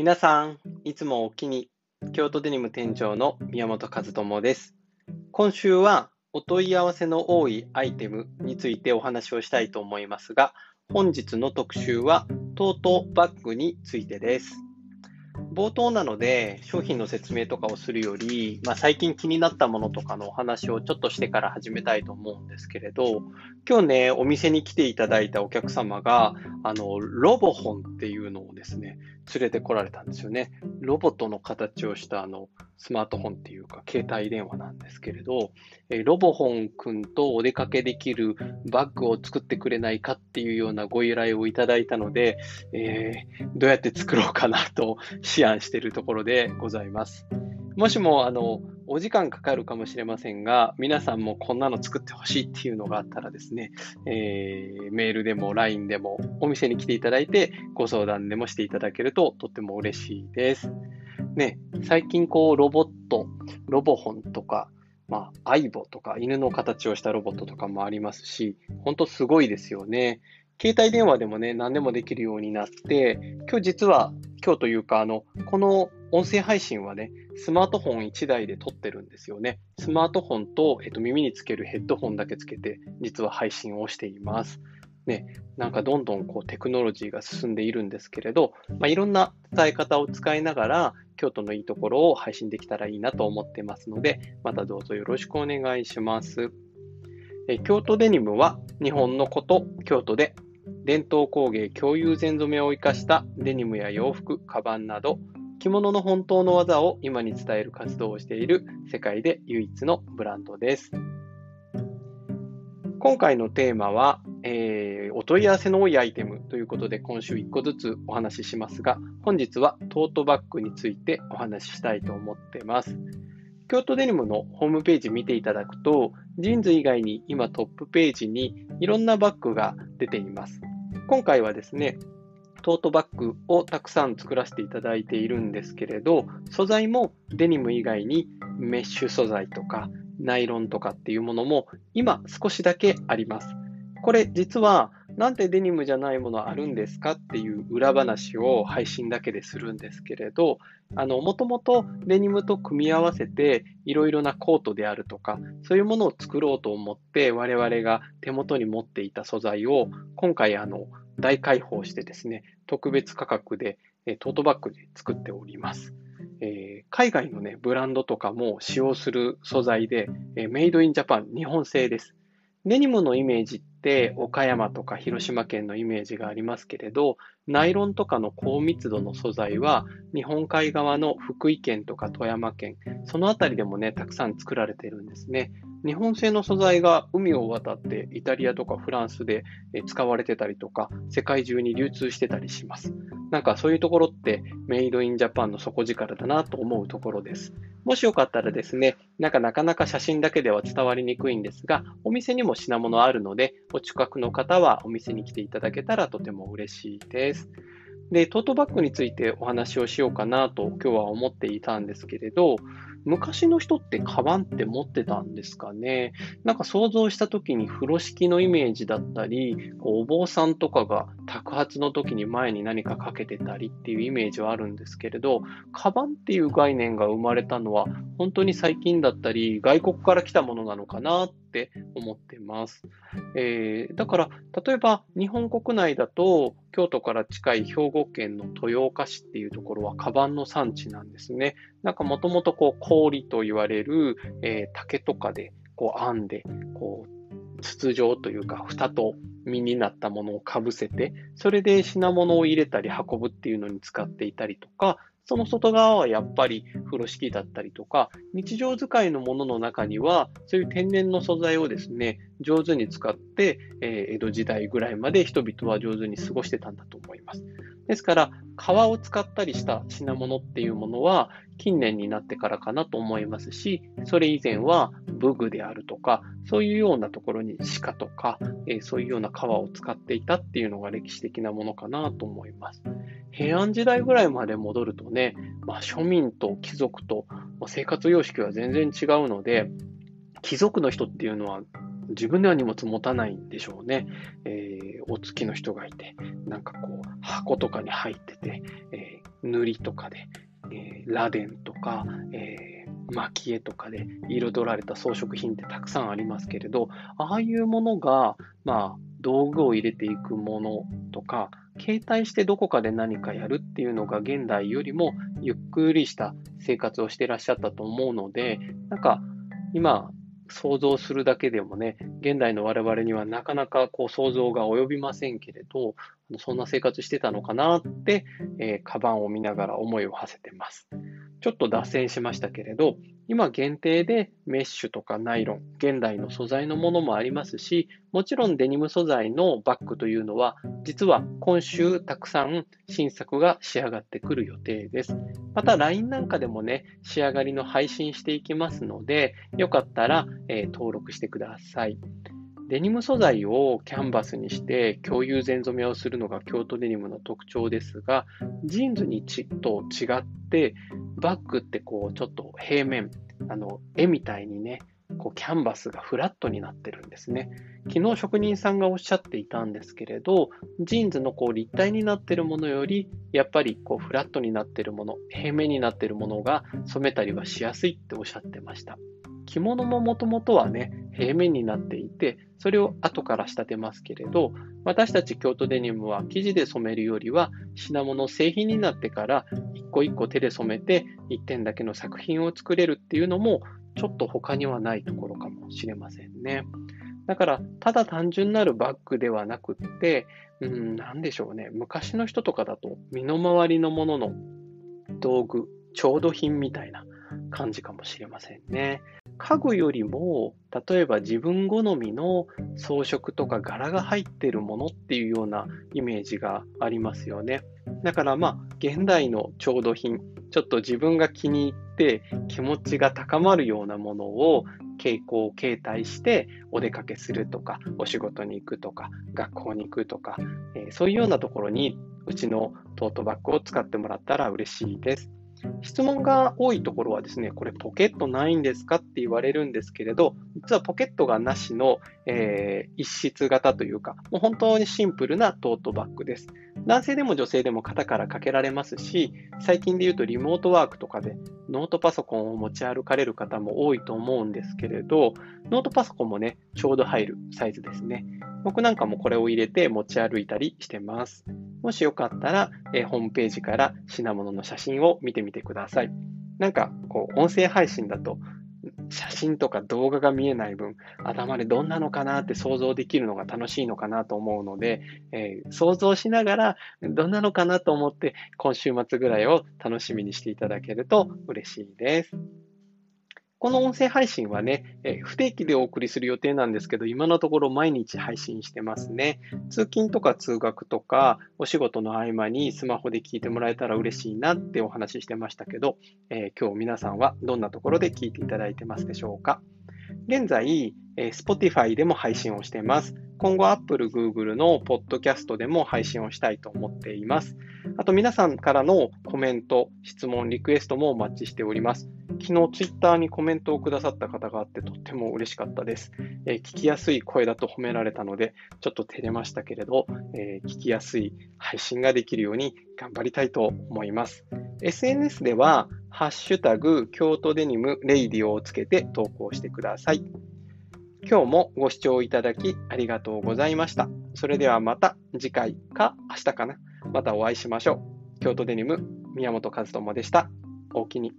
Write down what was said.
皆さん、いつもお気に、京都デニム店長の宮本和智です。今週はお問い合わせの多いアイテムについてお話をしたいと思いますが、本日の特集はとうとうバッグについてです。冒頭なので商品の説明とかをするより、まあ、最近気になったものとかのお話をちょっとしてから始めたいと思うんですけれど、今日ね、お店に来ていただいたお客様が、あの、ロボホンっていうのをですね、連れてこられたんですよね。ロボットの形をしたあのスマートフォンっていうか携帯電話なんですけれど、えロボホン君とお出かけできるバッグを作ってくれないかっていうようなご依頼をいただいたので、えー、どうやって作ろうかなと思案しているところでございます。もしも、あの、お時間かかるかもしれませんが、皆さんもこんなの作ってほしいっていうのがあったらですね、えー、メールでも LINE でもお店に来ていただいてご相談でもしていただけるととっても嬉しいです。ね、最近こうロボット、ロボホンとか、まあ、アイボとか犬の形をしたロボットとかもありますし、本当すごいですよね。携帯電話でもね、何でもできるようになって、今日実は、今日というか、あの、この音声配信はね、スマートフォン1台で撮ってるんですよね。スマートフォンと、えっと、耳につけるヘッドホンだけつけて、実は配信をしています。ね、なんかどんどんこうテクノロジーが進んでいるんですけれど、まあ、いろんな伝え方を使いながら、京都のいいところを配信できたらいいなと思ってますので、またどうぞよろしくお願いします。え京都デニムは日本のこと、京都で伝統工芸共有全染めを生かしたデニムや洋服、カバンなど着物の本当の技を今に伝える活動をしている世界で唯一のブランドです。今回のテーマは、お問い合わせの多いアイテムということで今週1個ずつお話ししますが、本日はトートバッグについてお話ししたいと思ってます。京都デニムのホームページ見ていただくと、ジーンズ以外に今トップページにいろんなバッグが出ています。今回はですね、トートバッグをたくさん作らせていただいているんですけれど、素材もデニム以外にメッシュ素材とかナイロンとかっていうものも今少しだけあります。これ実はなんでデニムじゃないものあるんですかっていう裏話を配信だけでするんですけれど、もともとデニムと組み合わせていろいろなコートであるとか、そういうものを作ろうと思って我々が手元に持っていた素材を今回あの、大開放してですね、特別価格でトートバッグで作っております。えー、海外のね、ブランドとかも使用する素材で、えー、メイドインジャパン、日本製です。デニムのイメージって岡山とか広島県のイメージがありますけれど、ナイロンとかの高密度の素材は日本海側の福井県とか富山県、その辺りでもね、たくさん作られているんですね。日本製の素材が海を渡ってイタリアとかフランスで使われてたりとか、世界中に流通してたりします。なんかそういうところってメイドインジャパンの底力だなと思うところです。もしよかったらですね、なんかなかなか写真だけでは伝わりにくいんですが、お店にも品物あるので、お近くの方はお店に来ていただけたらとても嬉しいです。で、トートバッグについてお話をしようかなと今日は思っていたんですけれど、昔の人ってカバンって持ってたんですかね？なんか想像した時に風呂敷のイメージだったり、お坊さんとかが托発の時に前に何かかけてたりっていうイメージはあるんですけれど、カバンっていう概念が生まれたのは本当に最近だったり、外国から来たものなのかなって思ってます。えー、だから、例えば日本国内だと、京都から近い兵庫県の豊岡市っていうところはカバンの産地なんですね。なんかもともとこう氷と言われる、えー、竹とかでこう編んで、こう筒状というか蓋と実になったものをかぶせて、それで品物を入れたり運ぶっていうのに使っていたりとか、その外側はやっぱり風呂敷だったりとか、日常使いのものの中には、そういう天然の素材をですね、上手に使って、えー、江戸時代ぐらいまで人々は上手に過ごしてたんだと思います。ですから、皮を使ったりした品物っていうものは、近年になってからかなと思いますし、それ以前は武具であるとか、そういうようなところに鹿とか、えー、そういうような皮を使っていたっていうのが歴史的なものかなと思います。平安時代ぐらいまで戻るとね、まあ、庶民と貴族と生活様式は全然違うので、貴族の人っていうのは自分では荷物持たないんでしょうね。えー、お付きの人がいて、なんかこう、箱とかに入ってて、えー塗りとかで、えー、螺鈿とか、えー、蒔絵とかで彩られた装飾品ってたくさんありますけれど、ああいうものが、まあ、道具を入れていくものとか、携帯してどこかで何かやるっていうのが現代よりもゆっくりした生活をしてらっしゃったと思うので、なんか今想像するだけでもね、現代の我々にはなかなかこう想像が及びませんけれど、そんな生活してたのかなって、えー、カバンを見ながら思いを馳せてます。ちょっと脱線しましたけれど、今限定でメッシュとかナイロン、現代の素材のものもありますし、もちろんデニム素材のバッグというのは、実は今週たくさん新作が仕上がってくる予定です。また LINE なんかでもね、仕上がりの配信していきますので、よかったら、えー、登録してください。デニム素材をキャンバスにして京友禅染めをするのが京都デニムの特徴ですが、ジーンズにちと違って、バッグってこうちょっと平面、あの絵みたいにね、こうキャンバスがフラットになってるんですね。昨日職人さんがおっしゃっていたんですけれど、ジーンズのこう立体になってるものより、やっぱりこうフラットになってるもの、平面になってるものが染めたりはしやすいっておっしゃってました。着物ももともとはね、平面になっていて、それを後から仕立てますけれど、私たち京都デニムは生地で染めるよりは、品物製品になってから一個一個手で染めて、一点だけの作品を作れるっていうのも、ちょっと他にはないところかもしれませんね。だから、ただ単純なるバッグではなくって、うん、なんでしょうね。昔の人とかだと、身の回りのものの道具、調度品みたいな感じかもしれませんね。家具よりも、例えば自分好みの装飾とか柄が入ってるものっていうようなイメージがありますよね。だからまあ、現代の調度品、ちょっと自分が気に入って気持ちが高まるようなものを傾向、携帯してお出かけするとか、お仕事に行くとか、学校に行くとか、えー、そういうようなところにうちのトートバッグを使ってもらったら嬉しいです。質問が多いところはですね、これポケットないんですかって言われるんですけれど、実はポケットがなしの、えー、一室型というか、もう本当にシンプルなトートバッグです。男性でも女性でも肩からかけられますし、最近で言うとリモートワークとかでノートパソコンを持ち歩かれる方も多いと思うんですけれど、ノートパソコンもね、ちょうど入るサイズですね。僕なんかもこれを入れて持ち歩いたりしてます。もしよかったら、えー、ホームページから品物の写真を見てみてください。くださいなんか、こう、音声配信だと、写真とか動画が見えない分、頭でどんなのかなって想像できるのが楽しいのかなと思うので、えー、想像しながらどんなのかなと思って今週末ぐらいを楽しみにしていただけると嬉しいです。この音声配信はね、え不定期でお送りする予定なんですけど、今のところ毎日配信してますね。通勤とか通学とか、お仕事の合間にスマホで聞いてもらえたら嬉しいなってお話ししてましたけど、えー、今日皆さんはどんなところで聞いていただいてますでしょうか？現在、Spotify でも配信をしています。今後 Apple、Google のポッドキャストでも配信をしたいと思っています。あと皆さんからのコメント、質問、リクエストもお待ちしております。昨日ツイッターにコメントをくださった方があってとっても嬉しかったです。えー、聞きやすい声だと褒められたので、ちょっと照れましたけれど、えー、聞きやすい配信ができるように頑張りたいと思います。SNS では、ハッシュタグ、京都デニムレイディオをつけて投稿してください。今日もご視聴いただきありがとうございました。それではまた次回か明日かな。またお会いしましょう。京都デニム宮本和智でした。おおきに。